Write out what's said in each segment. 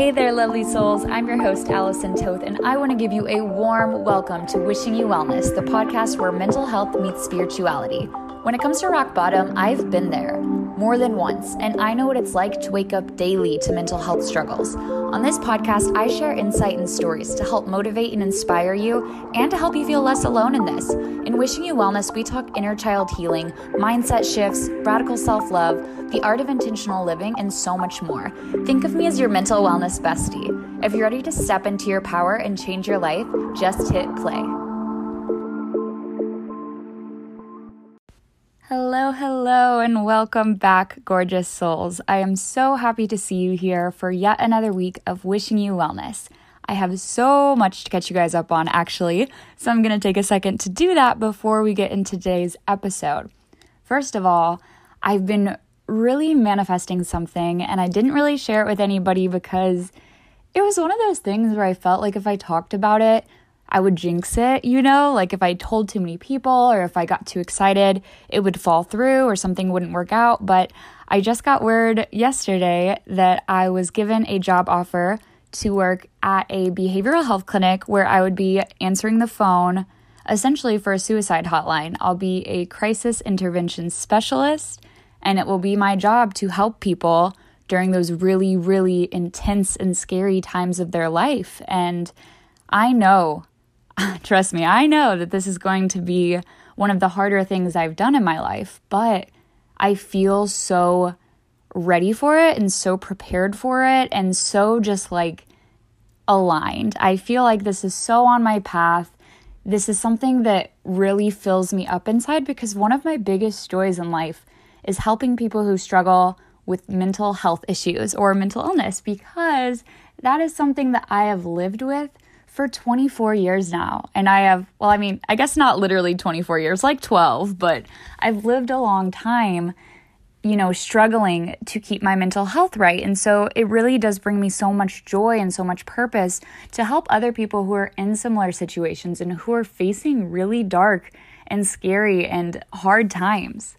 Hey there, lovely souls. I'm your host, Allison Toth, and I want to give you a warm welcome to Wishing You Wellness, the podcast where mental health meets spirituality. When it comes to rock bottom, I've been there more than once, and I know what it's like to wake up daily to mental health struggles. On this podcast, I share insight and stories to help motivate and inspire you and to help you feel less alone in this. In Wishing You Wellness, we talk inner child healing, mindset shifts, radical self love, the art of intentional living, and so much more. Think of me as your mental wellness bestie. If you're ready to step into your power and change your life, just hit play. Hello, hello, and welcome back, gorgeous souls. I am so happy to see you here for yet another week of Wishing You Wellness. I have so much to catch you guys up on, actually, so I'm going to take a second to do that before we get into today's episode. First of all, I've been really manifesting something, and I didn't really share it with anybody because it was one of those things where I felt like if I talked about it, I would jinx it, you know? Like if I told too many people or if I got too excited, it would fall through or something wouldn't work out. But I just got word yesterday that I was given a job offer to work at a behavioral health clinic where I would be answering the phone essentially for a suicide hotline. I'll be a crisis intervention specialist, and it will be my job to help people during those really, really intense and scary times of their life. And I know trust me, I know that this is going to be one of the harder things I've done in my life, but I feel so ready for it and so prepared for it and so just like aligned. I feel like this is so on my path. This is something that really fills me up inside because one of my biggest joys in life is helping people who struggle with mental health issues or mental illness because that is something that I have lived with for 24 years now. And I have, well, I mean, I guess not literally 24 years, like 12, but I've lived a long time, you know, struggling to keep my mental health right. And so it really does bring me so much joy and so much purpose to help other people who are in similar situations and who are facing really dark and scary and hard times.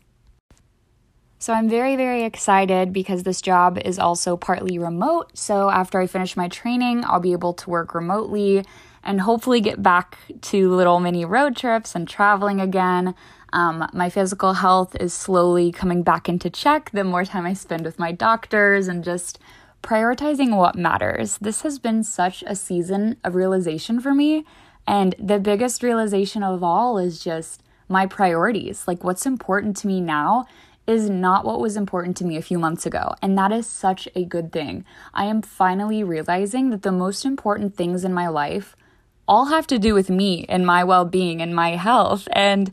So I'm very, very excited because this job is also partly remote. So after I finish my training, I'll be able to work remotely and hopefully get back to little mini road trips and traveling again. Um, my physical health is slowly coming back into check the more time I spend with my doctors and just prioritizing what matters. This has been such a season of realization for me. And the biggest realization of all is just my priorities like what's important to me now is not what was important to me a few months ago. And that is such a good thing. I am finally realizing that the most important things in my life all have to do with me and my well being and my health. And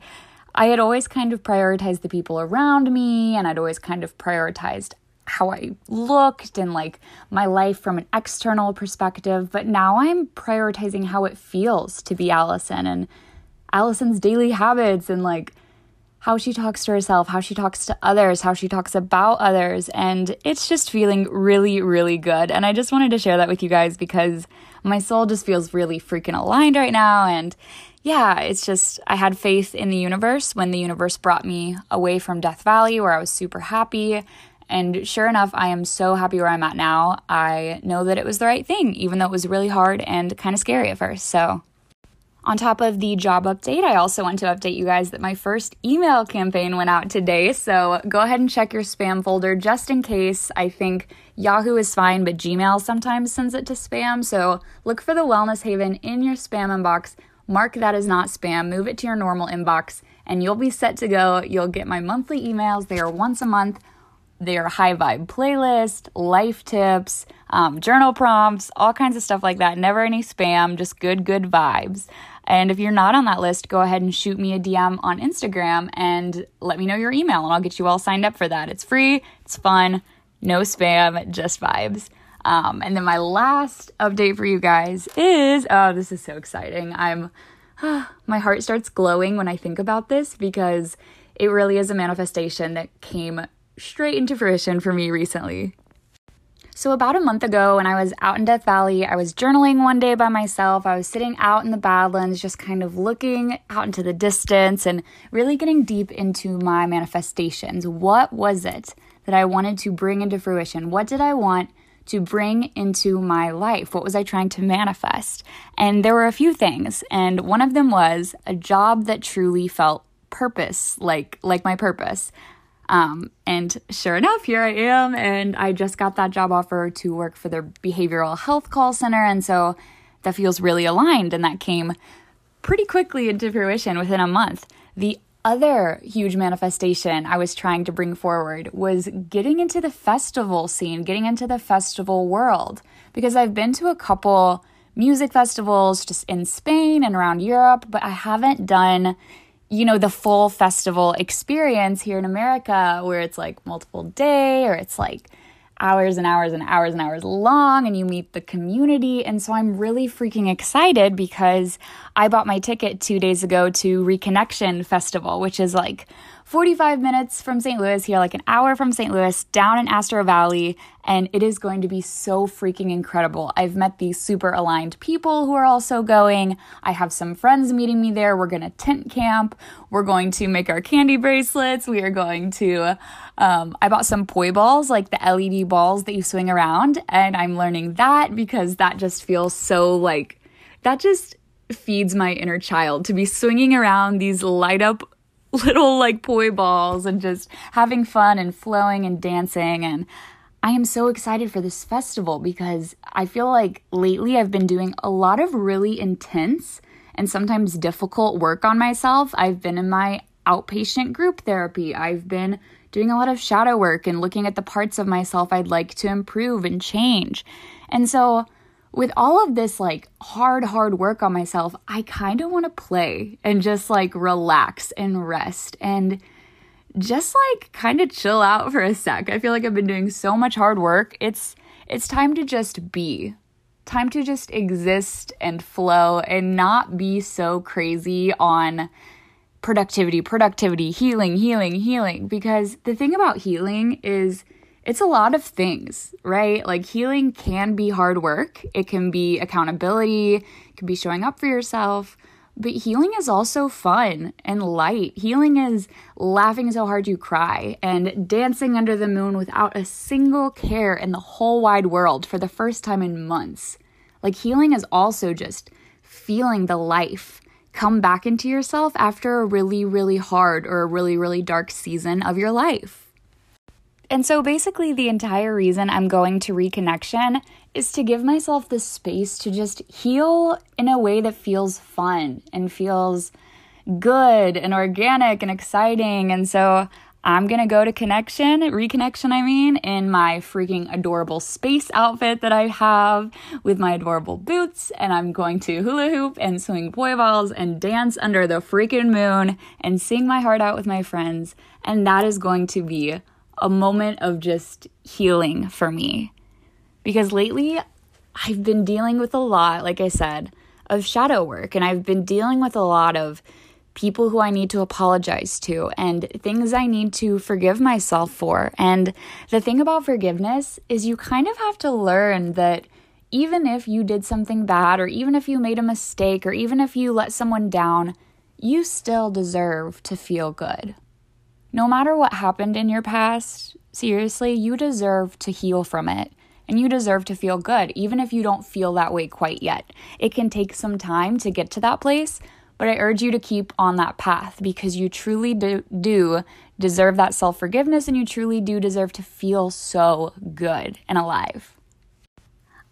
I had always kind of prioritized the people around me, and I'd always kind of prioritized how I looked and like my life from an external perspective. But now I'm prioritizing how it feels to be Allison and Allison's daily habits and like how she talks to herself, how she talks to others, how she talks about others. And it's just feeling really, really good. And I just wanted to share that with you guys because my soul just feels really freaking aligned right now. And yeah, it's just, I had faith in the universe when the universe brought me away from Death Valley where I was super happy. And sure enough, I am so happy where I'm at now. I know that it was the right thing, even though it was really hard and kind of scary at first. So on top of the job update, I also want to update you guys that my first email campaign went out today. So go ahead and check your spam folder just in case. I think Yahoo is fine, but Gmail sometimes sends it to spam. So look for the Wellness Haven in your spam inbox. Mark that as not spam, move it to your normal inbox, and you'll be set to go. You'll get my monthly emails. They are once a month. They are high vibe playlist, life tips, um, journal prompts, all kinds of stuff like that. Never any spam, just good, good vibes. And if you're not on that list, go ahead and shoot me a DM on Instagram and let me know your email, and I'll get you all signed up for that. It's free, it's fun, no spam, just vibes. Um, and then my last update for you guys is oh, this is so exciting. I'm my heart starts glowing when I think about this because it really is a manifestation that came straight into fruition for me recently. So, about a month ago, when I was out in Death Valley, I was journaling one day by myself. I was sitting out in the Badlands, just kind of looking out into the distance and really getting deep into my manifestations. What was it that I wanted to bring into fruition? What did I want to bring into my life? What was I trying to manifest? And there were a few things, and one of them was a job that truly felt purpose, like like my purpose. Um, and sure enough, here I am, and I just got that job offer to work for their behavioral health call center, and so that feels really aligned, and that came pretty quickly into fruition within a month. The other huge manifestation I was trying to bring forward was getting into the festival scene, getting into the festival world. Because I've been to a couple music festivals just in Spain and around Europe, but I haven't done, you know, the full festival experience here in America where it's like multiple day or it's like hours and hours and hours and hours long and you meet the community. And so I'm really freaking excited because I bought my ticket two days ago to Reconnection Festival, which is like 45 minutes from St. Louis here, like an hour from St. Louis, down in Astro Valley, and it is going to be so freaking incredible. I've met these super aligned people who are also going. I have some friends meeting me there. We're going to tent camp. We're going to make our candy bracelets. We are going to, um, I bought some poi balls, like the LED balls that you swing around, and I'm learning that because that just feels so like, that just feeds my inner child to be swinging around these light up little like poi balls and just having fun and flowing and dancing and I am so excited for this festival because I feel like lately I've been doing a lot of really intense and sometimes difficult work on myself. I've been in my outpatient group therapy. I've been doing a lot of shadow work and looking at the parts of myself I'd like to improve and change. And so with all of this like hard, hard work on myself, I kind of want to play and just like relax and rest and just like kind of chill out for a sec. I feel like I've been doing so much hard work. It's it's time to just be. Time to just exist and flow and not be so crazy on productivity, productivity, healing, healing, healing because the thing about healing is it's a lot of things, right? Like healing can be hard work, it can be accountability, it can be showing up for yourself. But healing is also fun and light. Healing is laughing so hard you cry and dancing under the moon without a single care in the whole wide world for the first time in months. Like healing is also just feeling the life come back into yourself after a really, really hard or a really, really dark season of your life. And so basically, the entire reason I'm going to Reconnection is to give myself the space to just heal in a way that feels fun and feels good and organic and exciting. And so I'm gonna go to Connection, Reconnection, I mean, in my freaking adorable space outfit that I have with my adorable boots, and I'm going to hula hoop and swing poi balls and dance under the freaking moon and sing my heart out with my friends. And that is going to be a moment of just healing for me. Because lately, I've been dealing with a lot, like I said, of shadow work, and I've been dealing with a lot of people who I need to apologize to and things I need to forgive myself for. And the thing about forgiveness is you kind of have to learn that even if you did something bad, or even if you made a mistake, or even if you let someone down, you still deserve to feel good. No matter what happened in your past, seriously, you deserve to heal from it. And you deserve to feel good, even if you don't feel that way quite yet. It can take some time to get to that place, but I urge you to keep on that path because you truly do, do deserve that self forgiveness and you truly do deserve to feel so good and alive.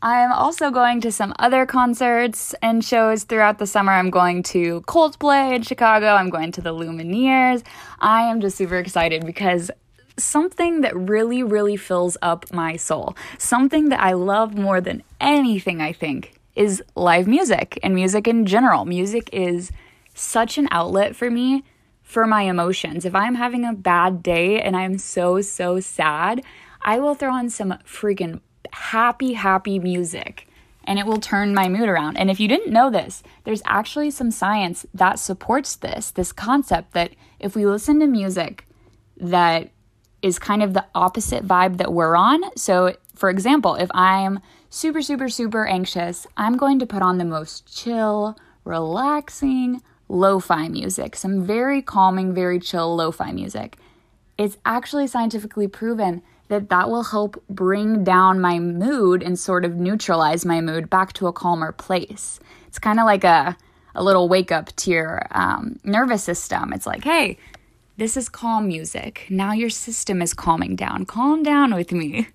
I'm also going to some other concerts and shows throughout the summer. I'm going to Coldplay in Chicago. I'm going to the Lumineers. I am just super excited because something that really, really fills up my soul, something that I love more than anything, I think, is live music and music in general. Music is such an outlet for me for my emotions. If I'm having a bad day and I'm so, so sad, I will throw on some freaking happy, happy music and it will turn my mood around. And if you didn't know this, there's actually some science that supports this this concept that if we listen to music that is kind of the opposite vibe that we're on. So, for example, if I'm super, super, super anxious, I'm going to put on the most chill, relaxing, lo fi music, some very calming, very chill lo fi music. It's actually scientifically proven that that will help bring down my mood and sort of neutralize my mood back to a calmer place. It's kind of like a, a little wake up to your um, nervous system. It's like, hey, this is calm music. Now your system is calming down. Calm down with me.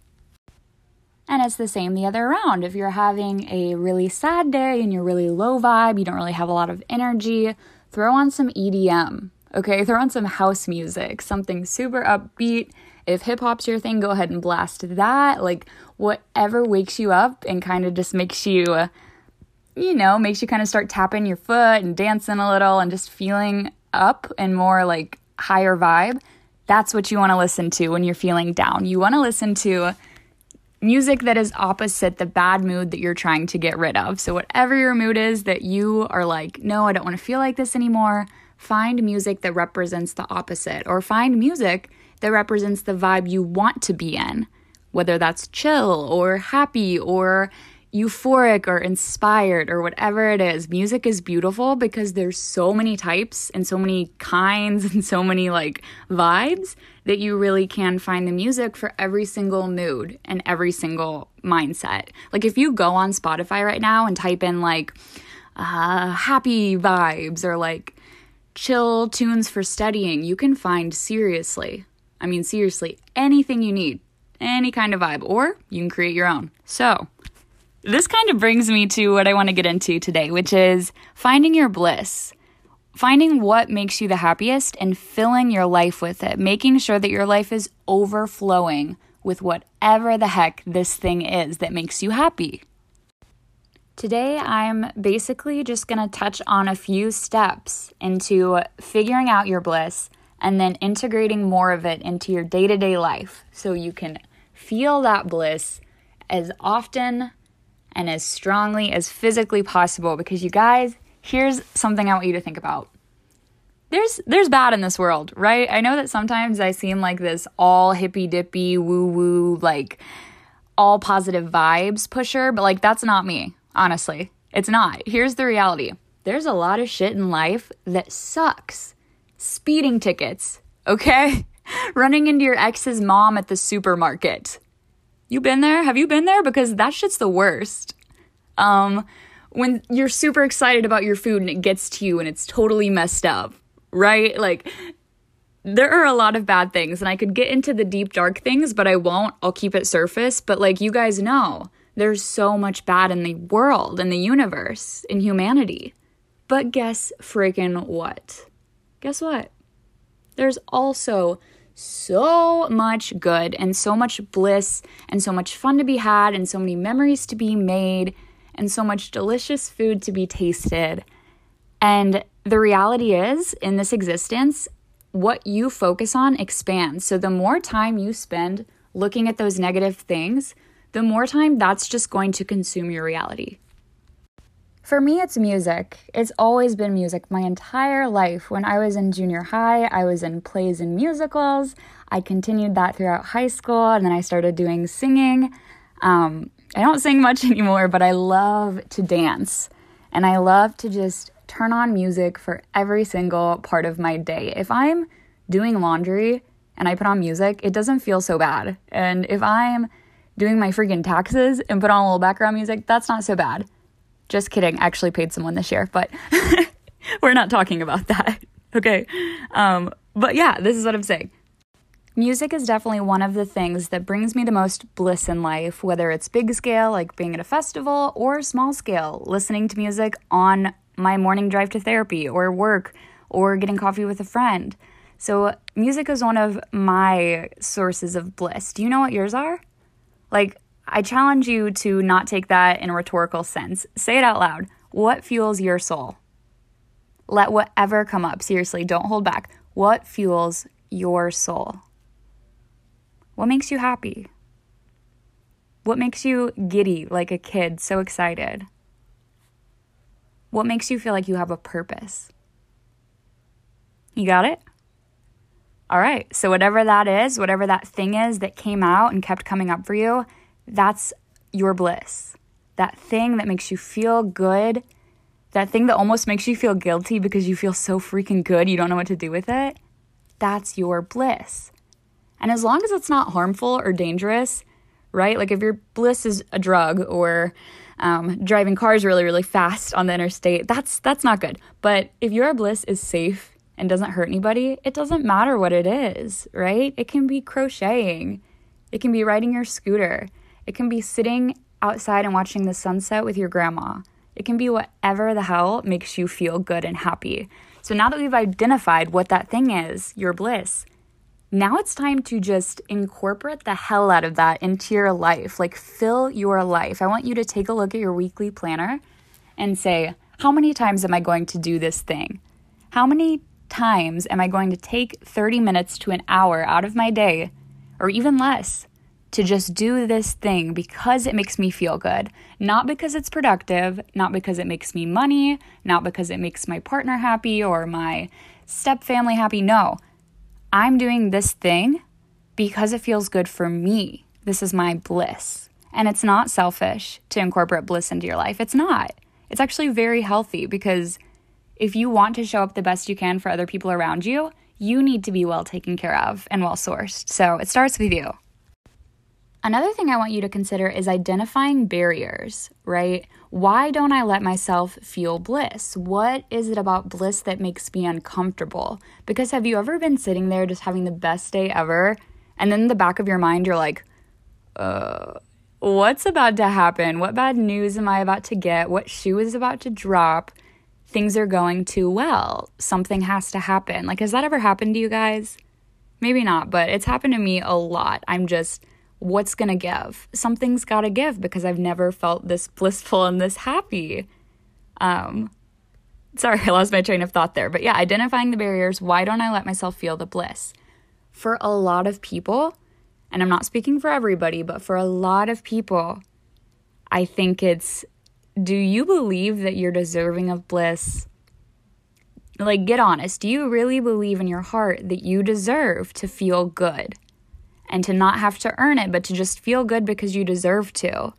And it's the same the other around. If you're having a really sad day and you're really low vibe, you don't really have a lot of energy, throw on some EDM. Okay, throw on some house music, something super upbeat if hip hop's your thing, go ahead and blast that. Like, whatever wakes you up and kind of just makes you, you know, makes you kind of start tapping your foot and dancing a little and just feeling up and more like higher vibe. That's what you want to listen to when you're feeling down. You want to listen to music that is opposite the bad mood that you're trying to get rid of. So, whatever your mood is that you are like, no, I don't want to feel like this anymore, find music that represents the opposite, or find music that represents the vibe you want to be in, whether that's chill or happy or euphoric or inspired or whatever it is. Music is beautiful because there's so many types and so many kinds and so many like vibes that you really can find the music for every single mood and every single mindset. Like if you go on Spotify right now and type in like uh, happy vibes or like chill tunes for studying, you can find seriously I mean, seriously, anything you need, any kind of vibe, or you can create your own. So, this kind of brings me to what I want to get into today, which is finding your bliss. Finding what makes you the happiest and filling your life with it, making sure that your life is overflowing with whatever the heck this thing is that makes you happy. Today, I'm basically just going to touch on a few steps into figuring out your bliss and then integrating more of it into your day to day life so you can feel that bliss as often and as strongly as physically possible. Because, you guys, here's something I want you to think about. There's there's bad in this world, right? I know that sometimes I seem like this all hippy dippy woo woo like all positive vibes pusher, but like that's not me, honestly. It's not. Here's the reality. There's a lot of shit in life that sucks speeding tickets, okay? Running into your ex's mom at the supermarket. You been there? Have you been there? Because that shit's the worst. Um, when you're super excited about your food and it gets to you and it's totally messed up, right? Like, there are a lot of bad things, and I could get into the deep, dark things, but I won't. I'll keep it surface. But, like, you guys know, there's so much bad in the world, in the universe, in humanity. But guess freaking what? Guess what? There's also so much good and so much bliss and so much fun to be had and so many memories to be made and so much delicious food to be tasted. And the reality is, in this existence, what you focus on expands. So the more time you spend looking at those negative things, the more time that's just going to consume your reality. For me, it's music. It's always been music my entire life. When I was in junior high, I was in plays and musicals. I continued that throughout high school, and then I started doing singing. Um, I don't sing much anymore, but I love to dance. And I love to just turn on music for every single part of my day. If I'm doing laundry and I put on music, it doesn't feel so bad. And if I'm doing my freaking taxes and put on a little background music, that's not so bad. Just kidding. I actually paid someone this year, but we're not talking about that. Okay. Um, but yeah, this is what I'm saying. Music is definitely one of the things that brings me the most bliss in life, whether it's big scale, like being at a festival, or small scale, listening to music on my morning drive to therapy or work or getting coffee with a friend. So, music is one of my sources of bliss. Do you know what yours are? Like, I challenge you to not take that in a rhetorical sense. Say it out loud. What fuels your soul? Let whatever come up. Seriously, don't hold back. What fuels your soul? What makes you happy? What makes you giddy like a kid, so excited? What makes you feel like you have a purpose? You got it? All right. So, whatever that is, whatever that thing is that came out and kept coming up for you, that's your bliss. That thing that makes you feel good, that thing that almost makes you feel guilty because you feel so freaking good, you don't know what to do with it. That's your bliss. And as long as it's not harmful or dangerous, right? Like if your bliss is a drug or um, driving cars really, really fast on the interstate, that's that's not good. But if your bliss is safe and doesn't hurt anybody, it doesn't matter what it is, right? It can be crocheting, it can be riding your scooter, it can be sitting outside and watching the sunset with your grandma. It can be whatever the hell makes you feel good and happy. So now that we've identified what that thing is, your bliss, now it's time to just incorporate the hell out of that into your life. Like, fill your life. I want you to take a look at your weekly planner and say, how many times am I going to do this thing? How many times am I going to take 30 minutes to an hour out of my day, or even less, to just do this thing because it makes me feel good? Not because it's productive, not because it makes me money, not because it makes my partner happy or my step family happy. No I'm doing this thing because it feels good for me. This is my bliss. And it's not selfish to incorporate bliss into your life. It's not. It's actually very healthy because if you want to show up the best you can for other people around you, you need to be well taken care of and well sourced. So it starts with you. Another thing I want you to consider is identifying barriers, right? Why don't I let myself feel bliss? What is it about bliss that makes me uncomfortable? Because have you ever been sitting there just having the best day ever, and then in the back of your mind, you're like, uh, what's about to happen? What bad news am I about to get? What shoe is about to drop? Things are going too well. Something has to happen. Like, has that ever happened to you guys? Maybe not, but it's happened to me a lot. I'm just what's going to give? Something's got to give because I've never felt this blissful and this happy. Um, sorry, I lost my train of thought there. But yeah, identifying the barriers. Why don't I let myself feel the bliss? For a lot of people, and I'm not speaking for everybody, but for a lot of people, I think it's do you believe that you're deserving of bliss? Like, get honest. Do you really believe in your heart that you deserve to feel good? And to not have to earn it, but to just feel good because you deserve to.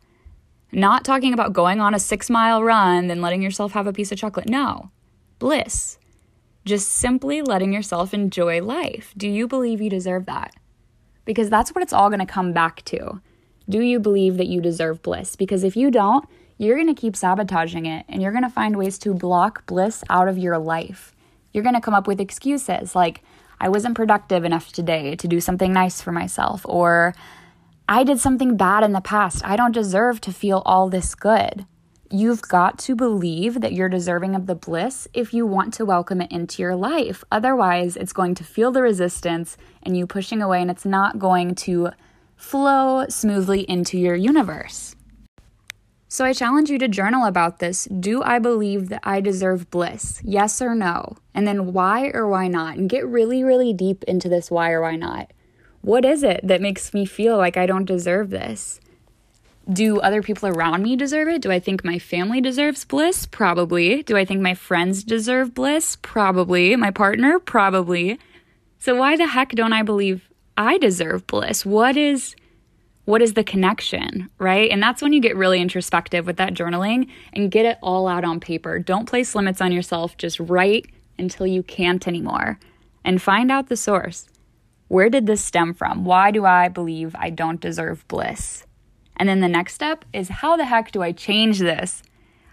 Not talking about going on a six mile run, then letting yourself have a piece of chocolate. No, bliss. Just simply letting yourself enjoy life. Do you believe you deserve that? Because that's what it's all to come back to. Do you believe that you deserve bliss? Because if you don't, you're to keep sabotaging it and you're to find ways to block bliss out of your life. You're to come up with excuses like, I wasn't productive enough today to do something nice for myself, or I did something bad in the past. I don't deserve to feel all this good. You've got to believe that you're deserving of the bliss if you want to welcome it into your life. Otherwise, it's going to feel the resistance and you pushing away, and it's not going to flow smoothly into your universe. So I challenge you to journal about this. Do I believe that I deserve bliss? Yes or no? And then why or why not? And get really, really deep into this why or why not. What is it that makes me feel like I don't deserve this? Do other people around me deserve it? Do I think my family deserves bliss? Probably. Do I think my friends deserve bliss? Probably. My partner? Probably. So why the heck don't I believe I deserve bliss? What is what is the connection, right? And that's when you get really introspective with that journaling and get it all out on paper. Don't place limits on yourself, just write until you can't anymore and find out the source. Where did this stem from? Why do I believe I don't deserve bliss? And then the next step is how the heck do I change this?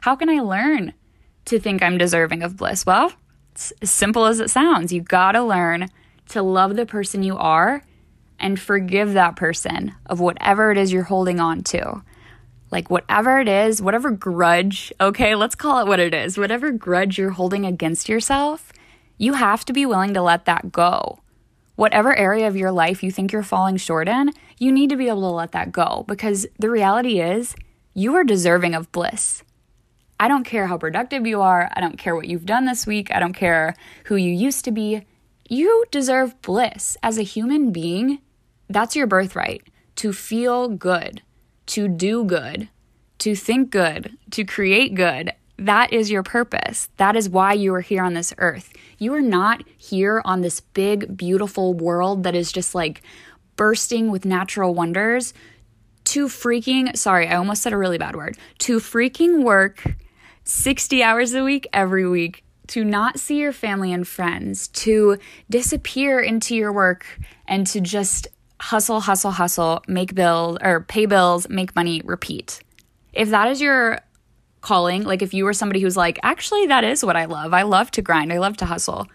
How can I learn to think I'm deserving of bliss? Well, it's as simple as it sounds. You gotta learn to love the person you are and forgive that person of whatever it is you're holding on to. Like, whatever it is, whatever grudge, okay, let's call it what it is, whatever grudge you're holding against yourself, you have to be willing to let that go. Whatever area of your life you think you're falling short in, you need to be able to let that go because the reality is you are deserving of bliss. I don't care how productive you are. I don't care what you've done this week. I don't care who you used to be. You deserve bliss. As a human being, that's your birthright to feel good, to do good, to think good, to create good. That is your purpose. That is why you are here on this earth. You are not here on this big, beautiful world that is just like bursting with natural wonders to freaking, sorry, I almost said a really bad word, to freaking work 60 hours a week every week to not see your family and friends, to disappear into your work and to just hustle, hustle, hustle, make bills or pay bills, make money, repeat. If that is your calling, like if you were somebody who's like, actually, that is what I love. I love to grind, I love to hustle.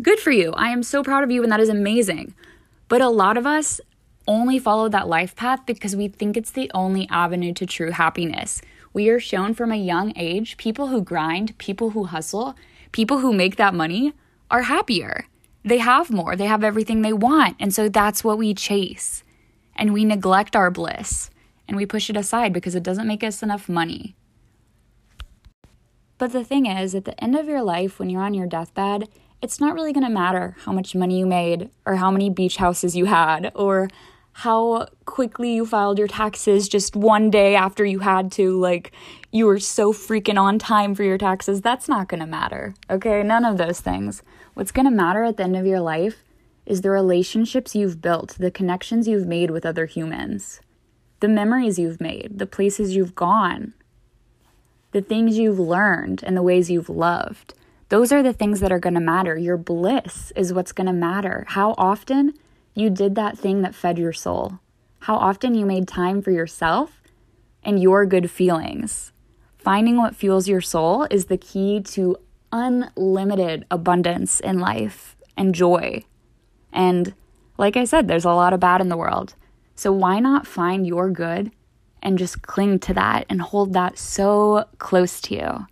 Good for you. I am so proud of you, and that is amazing. But a lot of us only follow that life path because we think it's the only avenue to true happiness. We are shown from a young age people who grind, people who hustle, people who make that money are happier. They have more, they have everything they want. And so that's what we chase. And we neglect our bliss and we push it aside because it doesn't make us enough money. But the thing is, at the end of your life, when you're on your deathbed, it's not really gonna matter how much money you made, or how many beach houses you had, or how quickly you filed your taxes just one day after you had to. Like, you were so freaking on time for your taxes. That's not gonna matter, okay? None of those things. What's gonna matter at the end of your life is the relationships you've built, the connections you've made with other humans, the memories you've made, the places you've gone, the things you've learned, and the ways you've loved. Those are the things that are gonna matter. Your bliss is what's gonna matter. How often you did that thing that fed your soul. How often you made time for yourself and your good feelings. Finding what fuels your soul is the key to unlimited abundance in life and joy. And like I said, there's a lot of bad in the world. So why not find your good and just cling to that and hold that so close to you?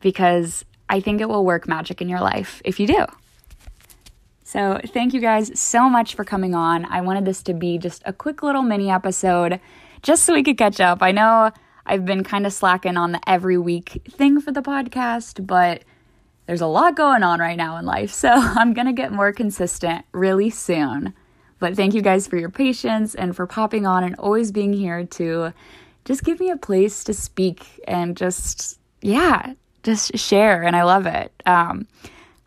Because I think it will work magic in your life if you do. So, thank you guys so much for coming on. I wanted this to be just a quick little mini episode just so we could catch up. I know I've been kind of slacking on the every week thing for the podcast, but there's a lot going on right now in life. So, I'm to get more consistent really soon. But thank you guys for your patience and for popping on and always being here to just give me a place to speak and just, yeah, just share. And I love it. Um,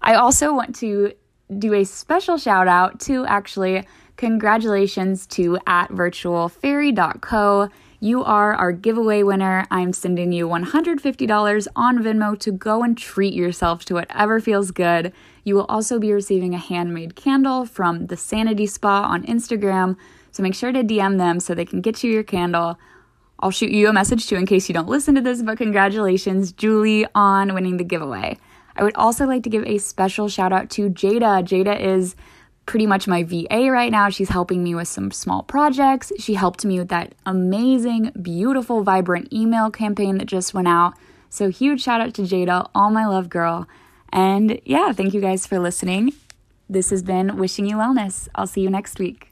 I also want to do a special shout out to actually congratulations to at virtualfairy.co. You are our giveaway winner. I'm sending you $150 on Venmo to go and treat yourself to whatever feels good. You will also be receiving a handmade candle from the Sanity Spa on Instagram. So make sure to DM them so they can get you your candle. I'll shoot you a message too in case you don't listen to this, but congratulations, Julie, on winning the giveaway. I would also like to give a special shout out to Jada. Jada is pretty much my VA right now. She's helping me with some small projects. She helped me with that amazing, beautiful, vibrant email campaign that just went out. So, huge shout out to Jada, all my love, girl. And yeah, thank you guys for listening. This has been Wishing You Wellness. I'll see you next week.